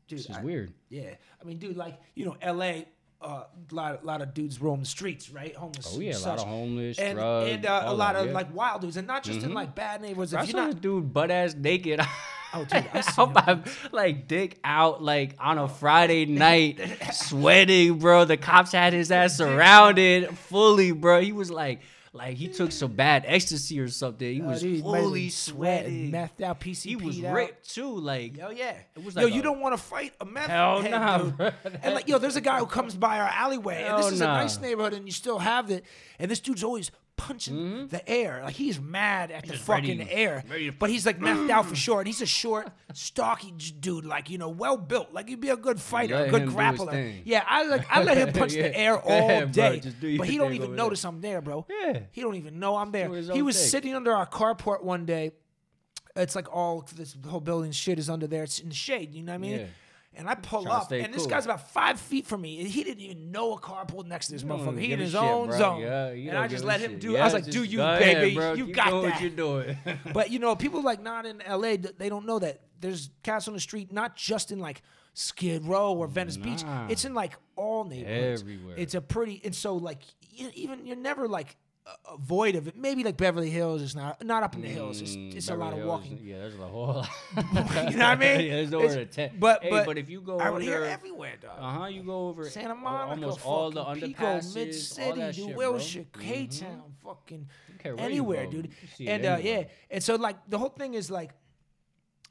dude, this is I- weird. Yeah, I mean, dude, like you know, L.A. uh, a lot, lot of dudes roam the streets, right? Homeless. Oh yeah, and a lot of homeless, and drugs, and uh, a lot of yeah. like wild dudes, and not just in Mhm. like bad neighborhoods. I If you're saw not, this dude butt ass naked. oh dude, I my, like dick out like on a Friday night, sweating, bro. The cops had his ass surrounded fully, bro. He was like, like he took some bad ecstasy or something. He was dude, fully sweating, methed out, PCP. He was ripped too, like Yo, yeah. It was like, yo, you don't want to fight a meth Hell head, nah, dude. bro. And like, yo, there's a guy who comes by our alleyway, and this is a nice neighborhood, and you still have it. And this dude's always punching the air, like he's mad at the Mm-hmm. fucking ready- air. ready but he's like methed out for sure, and he's a short, stocky dude, like you know, well built, like he'd be a good fighter, a good him do his grappler. Yeah, I like I let him punch Yeah. the air all bro. day, your but he don't even over there. notice I'm there, bro. Yeah. he don't even know I'm there. He was thing. sitting under our carport one day it's like all this whole building shit is under there. It's in the shade, you know what I mean? Yeah. And I pull Trying to up, stay and this cool. guy's about five feet from me. and He didn't even know a car pulled next to this don't motherfucker. He give in a his shit, own bro. zone. Yeah, you and don't I just give a let him shit. do. Yeah, I was like, just "Do you, go ahead, baby? bro. You Keep got doing that." What you're doing. But you know, people like not in LA, th- they don't know that there's cats on the street, not just in like Skid Row or Venice Beach. Nah. It's in like all neighborhoods. Everywhere. It's a pretty, and so like even you're never like a- void of it. Maybe like Beverly Hills is not not up in the hills. It's, Mm, it's a lot of Beverly Hills, walking. Yeah, there's a whole lot. You know what I mean? yeah, there's nowhere It's- to but- hey, but but if you go I would hear everywhere, dog. uh huh, you go over Santa Monica, almost all the fucking underpasses, Mid City, that New shit, Wilshire. K. Town, fucking where you anywhere, dude. And uh, yeah, and so like the whole thing is like,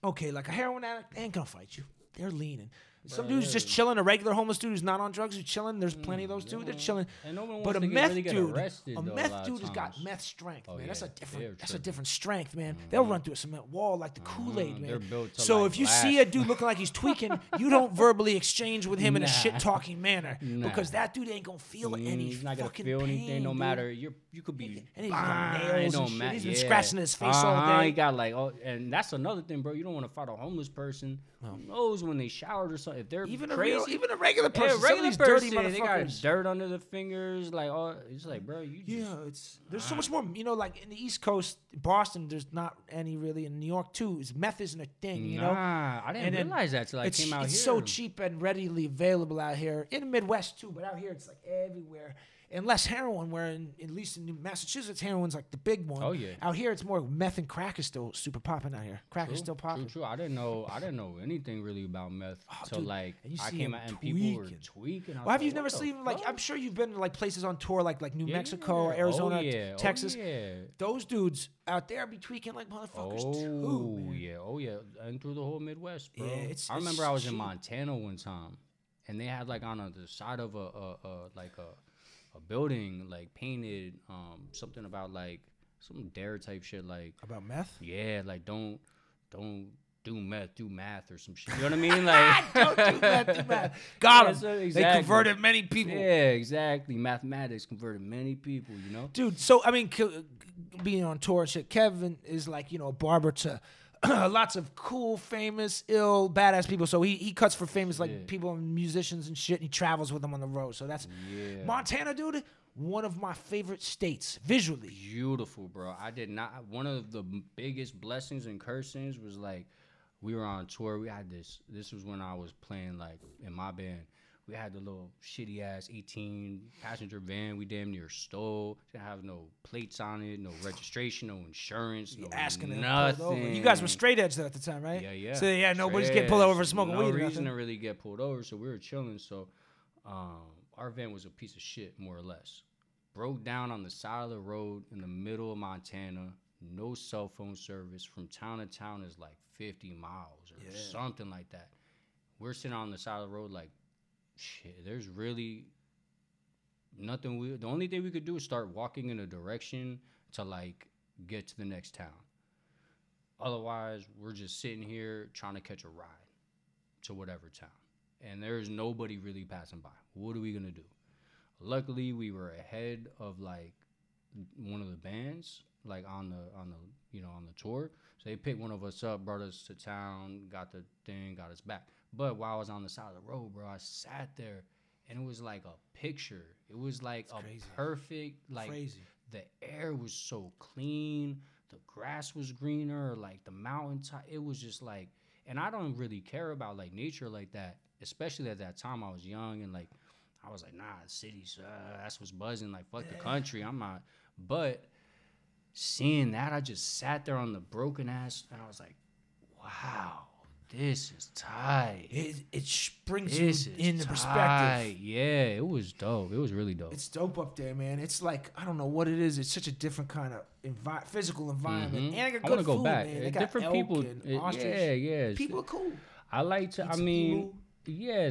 okay, like a heroin addict they ain't gonna fight you. They're leaning. Some dude's just chilling. A regular homeless dude who's not on drugs who's chilling. There's plenty of those too. They're chilling. And no one but a to meth really dude, arrested, a though, meth of dude has got meth strength, Oh, man. That's a different. That's a different strength, man. They'll run through a cement wall like the Kool Aid, Mhm, man. so like, if you see a dude looking like he's tweaking, you don't verbally exchange with him in a shit talking manner Nah. because that dude ain't gonna feel Mm, any he's not gonna fucking feel pain, anything, no matter you're. You could be. And he's got nails no and shit. He's been scratching his face all Uh-huh, day. He got like, oh, and that's another thing, bro. You don't want to fight a homeless person. Who knows when they showered or something? If they're Even a real, even a regular yeah, person, of regular person, they got dirt under the fingers, like oh, it's like, bro, you just Yeah, it's there's so ah. much more. You know, like in the East Coast, Boston, there's not any really. In New York too, is meth isn't a thing. You know, Nah, I didn't And realize that till I came out it's here. so cheap and readily available out here in the Midwest too. But out here, it's like everywhere. And less heroin, where in, at least in New Massachusetts, heroin's like the big one. Oh, yeah. Out here, it's more meth and crack is still super popping out here. Crack True, is still popping. True, true. I didn't know. I didn't know anything really about meth Oh, till dude, like I came out and people were tweaking. Well, have like, you never seen like? I'm sure you've been to like places on tour like like New Mexico oh, or Yeah. Arizona, oh, yeah. Texas. Oh, yeah. Those dudes out there be tweaking like motherfuckers Oh too. man. yeah, oh yeah, and through the whole Midwest, bro. Yeah, it's- I it's remember I was in. Montana one time, and they had like on a, the side of a, a, a like a a building like painted um something about like some dare type shit like About meth? yeah like don't don't do meth do math or some shit. You know what I mean? Like Don't do that, do that. Got Yeah, them. so They converted many people. Yeah, exactly. Mathematics converted many people. You know. Dude, so I mean, being on tour shit, Kevin is like, you know, a barber to lots of cool, famous, ill, badass people. So he, he cuts for famous like Yeah. people and musicians and shit. And he travels with them on the road. So that's Yeah. Montana, dude. One of my favorite states visually. beautiful, bro. I did not. One of the biggest blessings and cursings was like we were on tour. We had this. This was when I was playing like in my band. We had the little shitty ass 18 passenger van. We damn near stole. Didn't have no plates on it, no registration, no insurance, no Asking nothing. You guys were straight edge though at the time, right? Yeah, yeah. So yeah, nobody's getting pulled over for smoking no weed. or reason to really get pulled over, so we were chilling. So, um, our van was a piece of shit, more or less. Broke down on the side of the road in the middle of Montana. No cell phone service. From town to town is like 50 miles or Yeah. something like that. We're sitting on the side of the road like, shit. There's really nothing. We the only thing we could do is start walking in a direction to like get to the next town. Otherwise, we're just sitting here trying to catch a ride to whatever town. And there's nobody really passing by. What are we gonna do? Luckily, we were ahead of like one of the bands, like on the on the you know on the tour. So they picked one of us up, brought us to town, got the thing, got us back. But while I was on the side of the road, bro, I sat there and it was like a picture. It was like a crazy. perfect like Crazy. the air was so clean the grass was greener like the mountain top it was just like and i don't really care about like nature like that especially at that time i was young and like i was like, nah, cities, uh, that's what's buzzing. Like, fuck the country. I'm not. But seeing that, I just sat there on the broken ass, and I was like, wow, this is tight. It it sh- brings This you is into tight. perspective. Yeah, it was dope. It was really dope. It's dope up there, man. It's like I don't know what it is. It's such a different kind of envi- physical environment, Mhm. and I got I good want to go food, back. man. Uh, They got Different elk people. and it- ostrich. yeah, yeah. People are cool. I like to. I mean, yeah.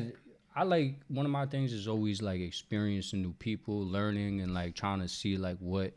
I like one of my things is always like experiencing new people, learning, and like trying to see like what,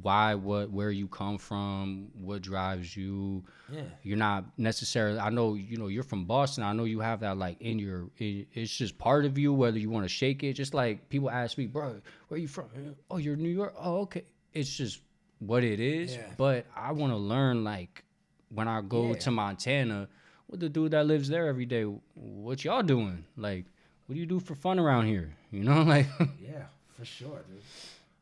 why, what, where you come from, what drives you. Yeah. You're not necessarily. I know you know you're from Boston. I know you have that like in your. It, it's just part of you, whether you want to shake it. Just like people ask me, bro, where you from? Oh, you're New York. Oh, okay. It's just what it is. Yeah. But I want to learn like when I go Yeah. to Montana, what the dude that lives there every day, what y'all doing? Like, what do you do for fun around here? You know, like Yeah, for sure, dude.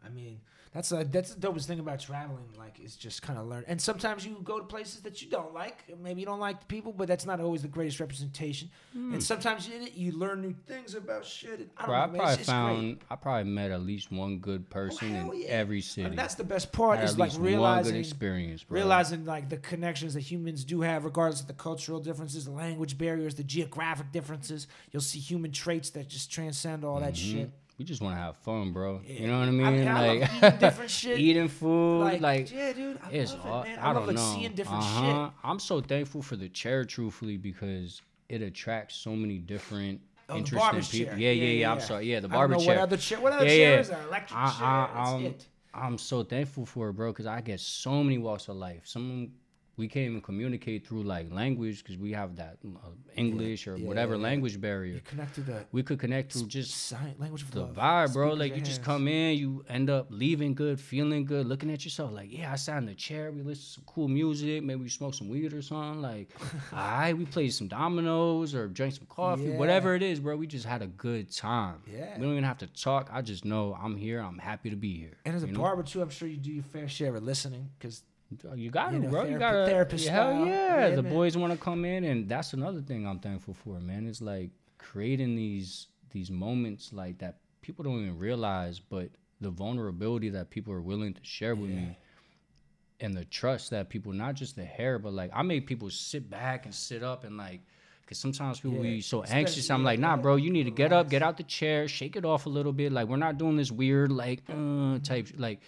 I mean, that's a, that's the dopest thing about traveling. Like, is just kind of learn. And sometimes you go to places that you don't like. Maybe you don't like the people, but that's not always the greatest representation. And sometimes you, you learn new things about shit. I don't bro, I know, man. probably It's, it's found great. I probably met at least one good Oh, person hell in yeah. every city. I mean, that's the best part. Is like least one good realizing experience, bro. realizing like the connections that humans do have regardless of the cultural differences the language barriers the geographic differences you'll see human traits that just transcend all that Mm-hmm. shit we just want to have fun, bro. Yeah. You know what I I mean? mean, I like eating different shit. eating food, like, like, yeah dude i it's love all, it man I, i, love don't like know. seeing different Uh-huh. I'm so thankful for the chair, truthfully, because it attracts so many different. Oh, interesting people. Yeah, Yeah, yeah, yeah, yeah, I'm sorry. Yeah, the shit barber chair. what other chair what other Yeah, chair yeah. is there electric I, chair I, that's I'm, it I'm so thankful for it, bro, because I get so many walks of life. Some we can't even communicate through like language because we have that uh, English or yeah, whatever yeah. language barrier. you connect to the We could connect through just sign language the love. vibe, bro. Speak Like you just come in, you end up leaving good, feeling good, looking at yourself like, yeah, I sat in the chair, we listen to some cool music, maybe we smoke some weed or something. Like, all right, we played some dominoes or drank some coffee, Yeah. whatever it is, bro. We just had a good time. Yeah. We don't even have to talk. I just know I'm here. I'm happy to be here. and as a barber too i'm sure you do your fair share of listening because You got You know, bro. You got to. therapist Hell style. yeah. Yeah, the man. boys want to come in, and that's another thing I'm thankful for, man. It's like creating these these moments like that people don't even realize, but the vulnerability that people are willing to share with me, and the trust that people, not just the hair, but like I make people sit back and sit up and like. Cause sometimes people Yeah, be so especially- anxious. I'm like, nah, yeah, bro. You need to get up, get out the chair, shake it off a little bit. Like we're not doing this weird, like, uh, type, like,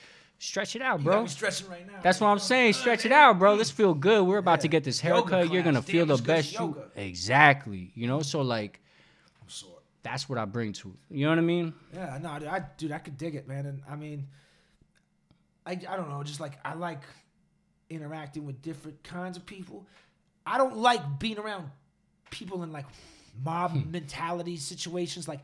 stretch it out, bro. stretching right now That's what I'm saying. Stretch it out, bro. Let's feel good. We're about to get this haircut. You're gonna feel the as good as best. You exactly. You know. So like, that's what I bring to it. You know what I mean? Yeah, no, dude, I dude, I could dig it, man. And I mean, I I don't know, just like I like interacting with different kinds of people. I don't like being around people in like mob Hmm. mentality situations. Like,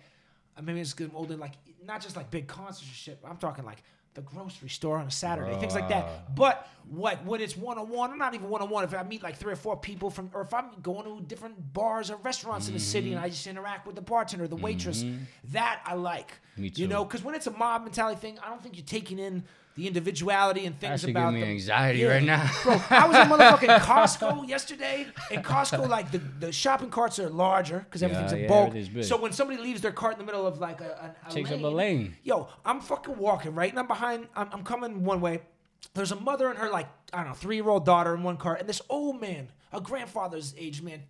I mean, it's good older, like not just like big concerts or shit. I'm talking like the grocery store on a Saturday, things like that. But what when it's one on one, I'm not even one on one. If I meet like three or four people from, or if I'm going to different bars or restaurants in the city Mm-hmm. and I just interact with the bartender, the waitress, that I like. Me You know, because when it's a mob mentality thing, I don't think you're taking in the individuality and things give about me the- anxiety right now. Bro, I was in motherfucking Costco yesterday. In Costco, like the, the shopping carts are larger because everything's in yeah, bulk. everything's. So when somebody leaves their cart in the middle of like a, a, a Takes lane, up a lane. Yo, I'm fucking walking right, and I'm behind. I'm, I'm coming one way. There's a mother and her like I don't know three year old daughter in one cart, and this old man, a grandfather's age man,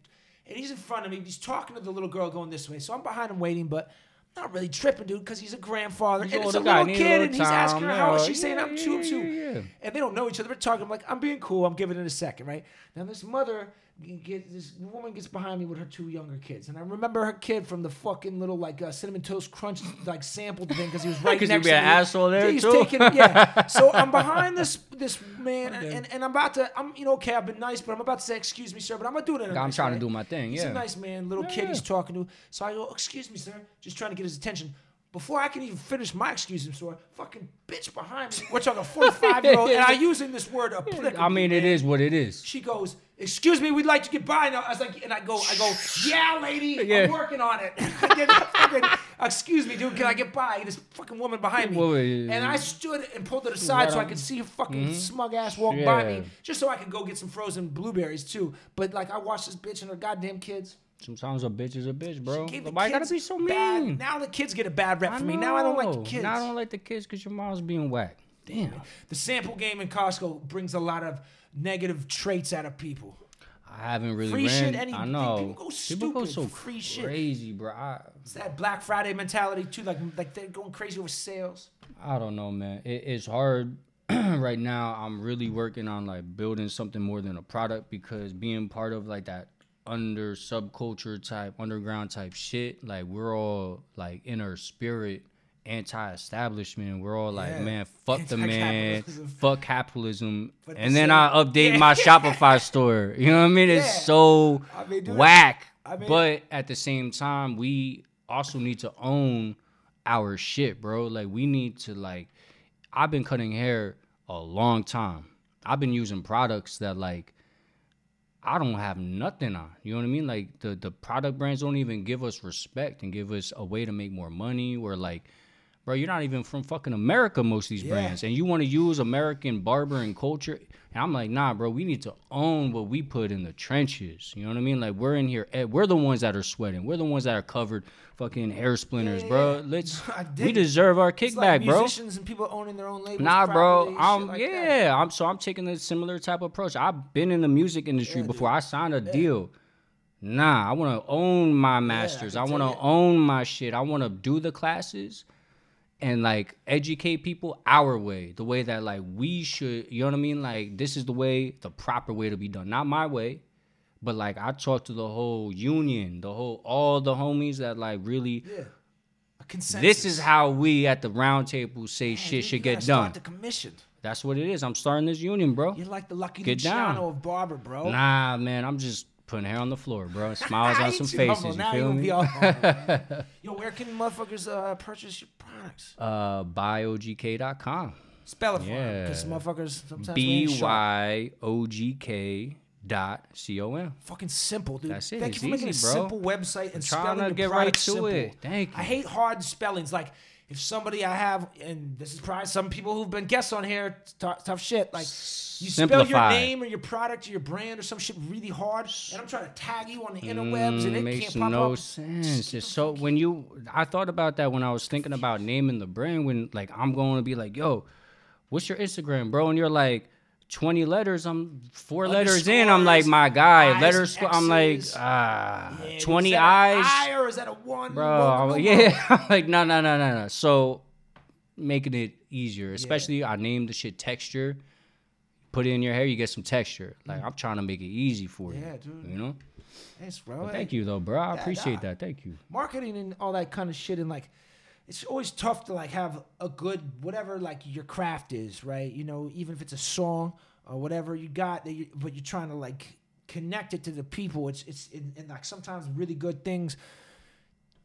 and he's in front of me. He's talking to the little girl going this way, so I'm behind him waiting, but. Not really tripping, dude, because he's a grandfather He's and it's a guy, little kid, and he's asking her how, time, she saying I'm two, I'm two, and they don't know each other. We're talking I'm like I'm being cool. I'm giving it a second, right? Now this mother get this woman gets behind me with her two younger kids, and I remember her kid from the fucking little like uh, cinnamon toast crunch like sampled thing because he was right next be to an me. asshole there, He's too. taking yeah. So I'm behind this this man, and, and, and I'm about to I'm you know okay I've been nice, but I'm about to say excuse me sir, but I'm gonna do it. In a I'm nice trying to do my thing, He's yeah. a nice man, little kid. Yeah. He's talking to. So I go excuse me sir, just trying to get his attention. Before I can even finish my excuse him, sir, fucking bitch behind me. We're talking 45 year old, and I using this word applicably. I mean, it man. is what it is. She goes, "Excuse me, we'd like to get by now." I was like, and I go, I go, "Yeah, lady, Yeah. I'm working on it." I get fucking, excuse me, dude, can I get by? This fucking woman behind me, and I stood and pulled it aside Right so I could see her fucking mm-hmm. smug ass walk by me, just so I could go get some frozen blueberries too. But like, I watched this bitch and her goddamn kids. Sometimes a bitch is a bitch, bro. Why you gotta be so bad- mean? Now the kids get a bad rep for me. Now I don't like the kids. Now I don't like the kids because your mom's being whack. Damn. the sample game in Costco brings a lot of negative traits out of people. I haven't really Free ran. shit, any- I know. people go stupid so for free shit. crazy, bro. I, It's that Black Friday mentality too. Like like they're going crazy over sales. I don't know, man. It, it's hard right now. I'm really working on like building something more than a product because being part of like that under subculture type, underground type shit, like we're all like in our spirit anti-establishment. We're all like, Yeah. man, fuck the man, fuck capitalism, But and the then I update my Shopify store. You know what I mean? Yeah. It's so I mean, dude, whack. I mean- but at the same time, we also need to own our shit, bro. Like we need to like. I've been cutting hair a long time. I've been using products that like I don't have nothing on. You know what I mean? Like the the product brands don't even give us respect and give us a way to make more money. Or like, bro, you're not even from fucking America. Most of these Yeah. brands, and you want to use American barber and culture. And I'm like, nah, bro. We need to own what we put in the trenches. You know what I mean? Like we're in here. eh, We're the ones that are sweating. We're the ones that are covered fucking hair splinters, Yeah, bro. yeah. Let's. I we deserve our It's like kickback, bro. musicians and people owning their own labels. Nah, bro. I'm like yeah. that. I'm so I'm taking a similar type of approach. I've been in the music industry before. I signed a deal. Nah, I want to own my masters. I can want to own my shit. I want to do the classes and like educate people our way, the way that like we should. You know what I mean? Like this is the way, the proper way to be done, not my way. But like I talked to the whole union, the whole all the homies that like really. Yeah. This is how we at the round table say Man, shit should get done. The commission. That's what it is. I'm starting this union, bro. You're like the Lucky Get down. Of barber, bro. Nah, man, I'm just putting hair on the floor, bro. Smiles on some faces. humble. You Now feel gonna me? all. Yo, where can motherfuckers uh, purchase your products? uh, byogk.com. Spell it for them, because motherfuckers sometimes B. Y O G K dot C O M. Fucking simple, dude. That's it. Thank It's you for making easy, a bro. simple website and trying spelling to get right product to simple. it. Thank I hate hard spellings. Like if somebody I have, and this is probably some people who've been guests on here, tou- tough shit. Like you spell your name or your product or your brand or some shit really hard, and I'm trying to tag you on the interwebs, and Mm, it makes can't pop no up. sense. It's so when you, I thought about that when I was thinking about naming the brand. When like I'm going to be like, yo, what's your Instagram, bro? And you're like. 20 letters, I'm four letters in. I'm like, my guy. Letters, I'm like, ah, Yeah, 20 is eyes. I or is that a one? bro. I'm whoa. yeah, I'm like no, no, no, no, no. So making it easier, especially I named the shit texture. Put it in your hair, you get some texture. Like I'm trying to make it easy for you. Mm. Yeah, dude. You know. Thanks, bro. Thank you though, bro. I Yeah, appreciate that. Thank you. marketing and all that kind of shit and like it's always tough to like have a good whatever like your craft is right? You know even if it's a song or whatever you got that you, but you're trying to like connect it to the people it's it's and, like sometimes really good things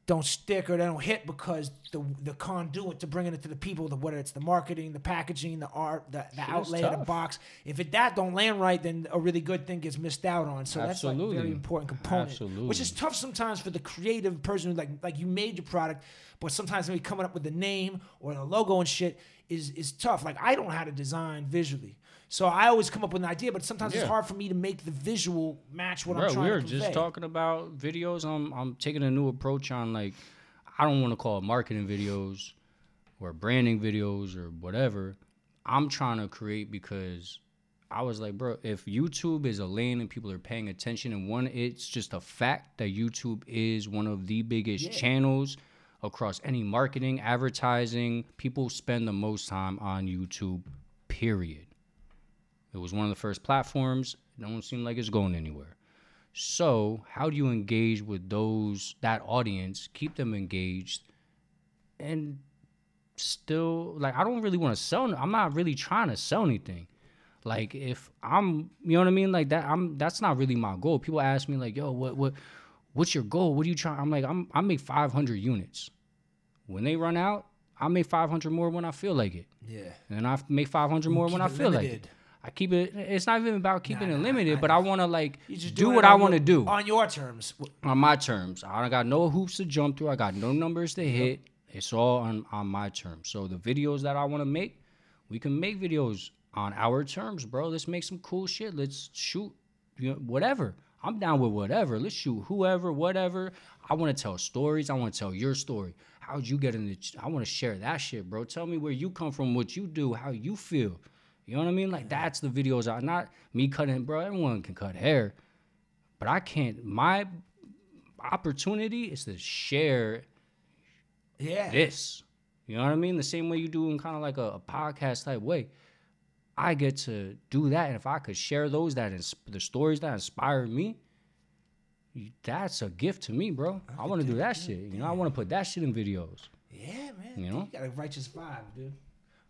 don't stick or they don't hit because the the conduit to bringing it to the people, the whether it's the marketing, the packaging, the art, the, the outlay of the box. If it that don't land right, then a really good thing gets missed out on. So that's like a Absolutely. very important component. Absolutely. Which is tough sometimes for the creative person who like like you made your product, but sometimes maybe coming up with the name or the logo and shit is is tough. Like I don't know how to design visually. So I always come up with an idea, but sometimes it's Yeah. hard for me to make the visual match what I'm Bro, trying we were to just talking about videos. I'm I'm taking a new approach on like I don't want to call it marketing videos or branding videos or whatever. I'm trying to create because I was like, bro, if YouTube is a lane and people are paying attention, and one, it's just a fact that YouTube is one of the biggest Yeah. channels across any marketing, advertising. People spend the most time on YouTube, period. It was one of the first platforms. It don't seem like it's going anywhere. So, how do you engage with those that audience, keep them engaged, and still like I don't really want to sell. I'm not really trying to sell anything. Like if I'm, you know what I mean, like that. I'm that's not really my goal. People ask me like, "Yo, what what what's your goal? What are you trying?" I'm like, I'm I make 500 units. When they run out, I make 500 more when I feel like it, Yeah. and I make 500 more when I feel like it. I keep it. It's not even about keeping Nah, it limited, I but I want to like just do what I want to do on your terms. on my terms. I don't got no hoops to jump through. I got no numbers to hit. It's all on, on my terms. So the videos that I want to make, we can make videos on our terms, bro. Let's make some cool shit. Let's shoot, you know, whatever. I'm down with whatever. Let's shoot whoever, whatever. I want to tell stories. I want to tell your story. How'd you get in the? I want to share that shit, bro. Tell me where you come from, what you do, how you feel. You know what I mean? Like that's the videos. I not me cutting, bro. Everyone can cut hair, but I can't. My opportunity is to share Yeah. this. You know what I mean? The same way you do in kind of like a, a podcast type way. I get to do that, and if I could share those that ins- the stories that inspired me, that's a gift to me, bro. I want to do that shit. You know, I want to put that shit in videos. Yeah, man. You know? you got a righteous vibe, dude.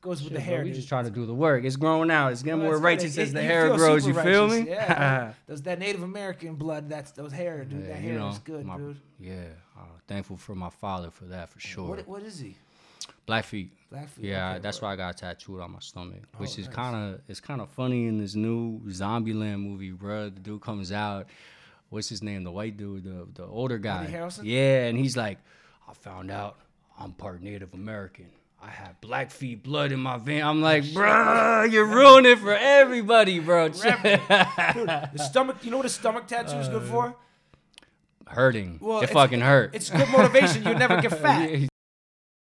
Goes with the hair. we just trying to do the work. It's growing out. It's getting Well, more righteous as the hair grows. You feel righteous. me? Yeah. Those that Native American blood. That's those hair, dude. Yeah, that you hair know, is good, my- dude. Yeah, uh, thankful for my father for that for sure. What what is he? Blackfeet. Blackfeet. Yeah, okay, that's bro. why I got tattooed on my stomach, which Oh, is nice. kind of it's kind of funny in this new Zombieland movie, bro. The dude comes out, what's his name? The white dude, the the older guy. Yeah, and he's like, I found out I'm part Native American. I have Blackfeet blood in my vein. I'm like, bro, you're ruining for everybody, bro. Dude, the stomach. You know what a stomach tattoo is good uh, for? Hurting. Well, it fucking hurt. It's good motivation. You never get fat.